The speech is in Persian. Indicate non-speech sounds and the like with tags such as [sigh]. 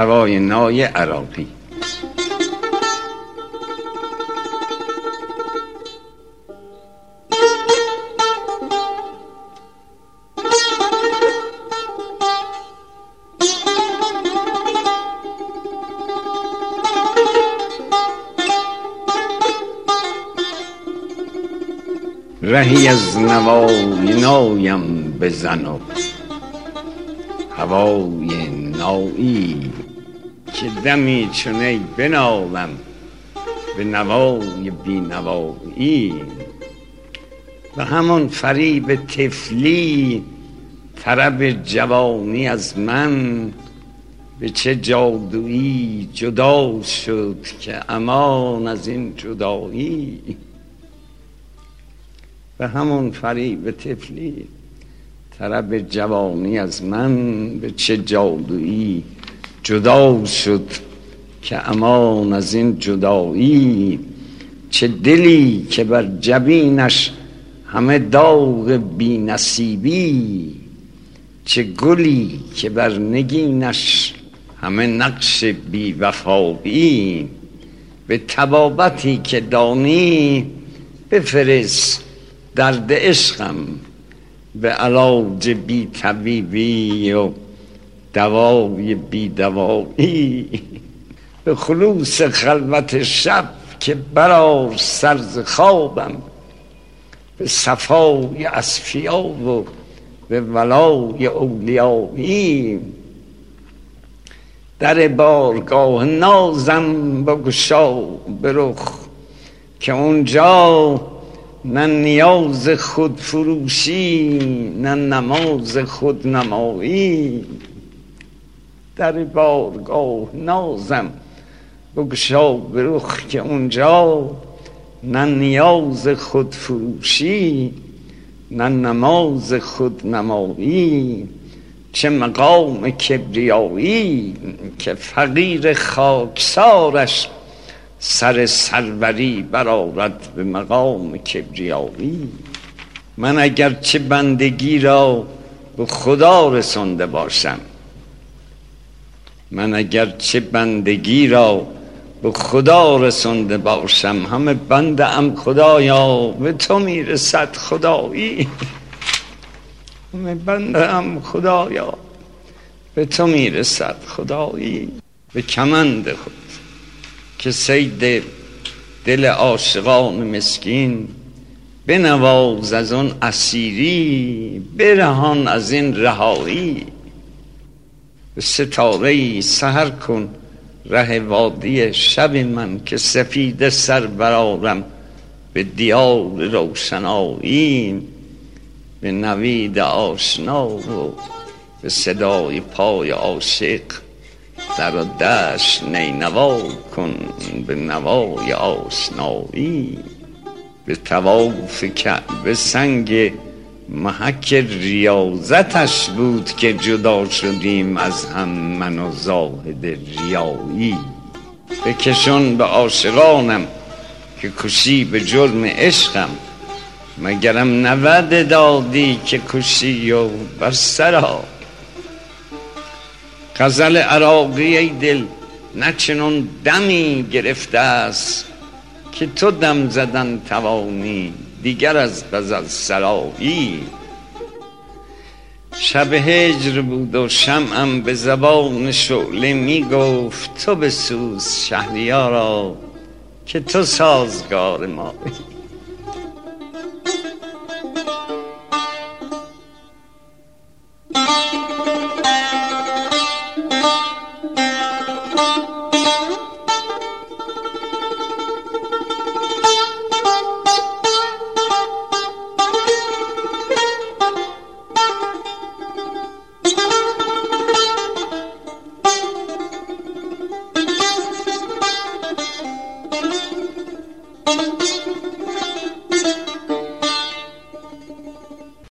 هوای نای عراقی. رهی از نوای نایم بزن و هوای نایی که دمی چونه بنالم به نوای بی نوایی و همون فریب طفلی طرب جوانی از من به چه جادویی جدا شد که امان از این جدایی. به همون فریب طفلی طرب جوانی از من به چه جادویی جدا شد که امان از این جدایی چه دلی که بر جبینش همه داغ بی نصیبی چه گلی که بر نگینش همه نقش بی وفایی به تبابتی که دانی بفرست درد عشقم به علاج بی طبیبی و دوای بی دوایی [laughs] به خلوص خلوت شب که برار سرز خوابم. به صفای اصفیا و به ولای اولیایی. در بارگاه نازم بگشا برخ که اونجا نه نیاز خود فروشی نه نماز خود نمایی در بارگاه نازم. بگشا برخ که اونجا. نه نیاز خود فروشی نه نماز خود نمایی. چه مقام کبریایی که فقیر خاکسارش سر سروری برآورد به مقام کبریایی. من اگر چه بندگی را به خدا رسانده باشم من اگر چه بندگی را به خدا رسانده باشم همه بنده ام خدایا به تو می‌رسد خدایی. همه بنده ام خدایا به تو می‌رسد خدایی. به کمند خود که سید دل عاشقان مسکین بنواز از اون اسیری برهان از این رهایی. ستاره سهر کن ره وادی شب من که سفید سر برارم به دیار روشنایی به نوید آشنا و به صدای پای عاشق. در و دشت نینوا کن به نوای آشنایی به تواف به سنگ محک ریاضتش بود که جدا شدیم از هم من و زاهد ریایی. بکشون به عاشقانم که کشی به جرم عشقم. مگرم نود دادی که کشی و بر سرا غزل عراقی ای دل نه چنون دمی گرفته است که تو دم زدن توانی. دیگر از غزل سرایی شب هجر بود و شمعم به زبان شعله می گفت تو بسوز شهریارا که تو سازگار ما